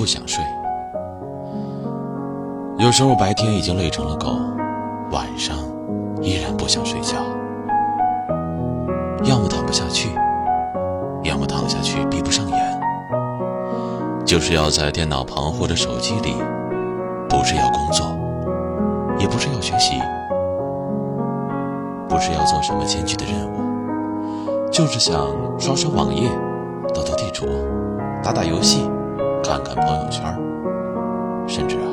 不想睡。有时候白天已经累成了狗，晚上依然不想睡觉。要么躺不下去，要么躺下去闭不上眼，就是要在电脑旁或者手机里，不是要工作，也不是要学习，不是要做什么艰巨的任务，就是想刷刷网页，斗斗地主，打打游戏，看看朋友圈，甚至啊，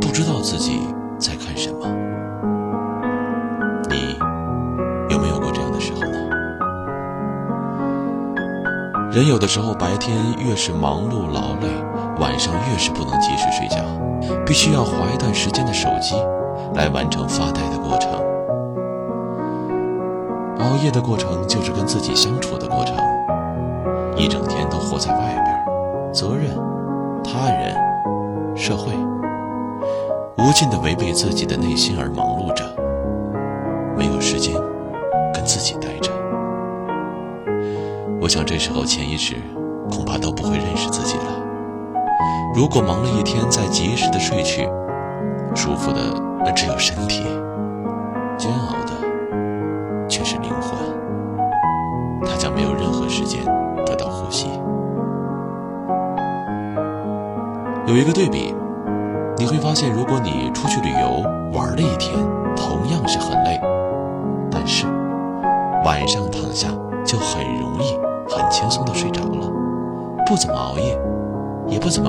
不知道自己在看什么。你有没有过这样的时候呢？人有的时候白天越是忙碌劳累，晚上越是不能及时睡觉，必须要划一段时间的手机，来完成发呆的过程。熬夜的过程就是跟自己相处的过程，一整天都活在外边，责任、他人、社会，无尽的违背自己的内心而忙碌着，没有时间跟自己待着。我想这时候潜意识恐怕都不会认识自己了。如果忙了一天再及时的睡去，舒服的只有身体，煎熬的却是灵魂，它将没有任何时间有一个对比，你会发现，如果你出去旅游玩了一天，同样是很累，但是晚上躺下就很容易。很轻松的睡着了，不怎么熬夜，也不怎么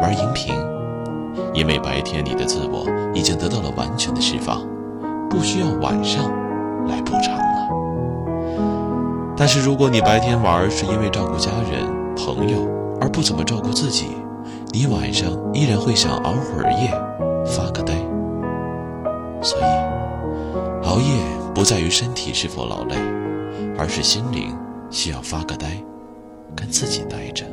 玩荧屏，因为白天你的自我已经得到了完全的释放，不需要晚上来补偿了。但是如果你白天玩是因为照顾家人朋友而不怎么照顾自己，你晚上依然会想熬会儿夜，发个呆。所以，熬夜不在于身体是否劳累，而是心灵。需要发个呆，跟自己待着。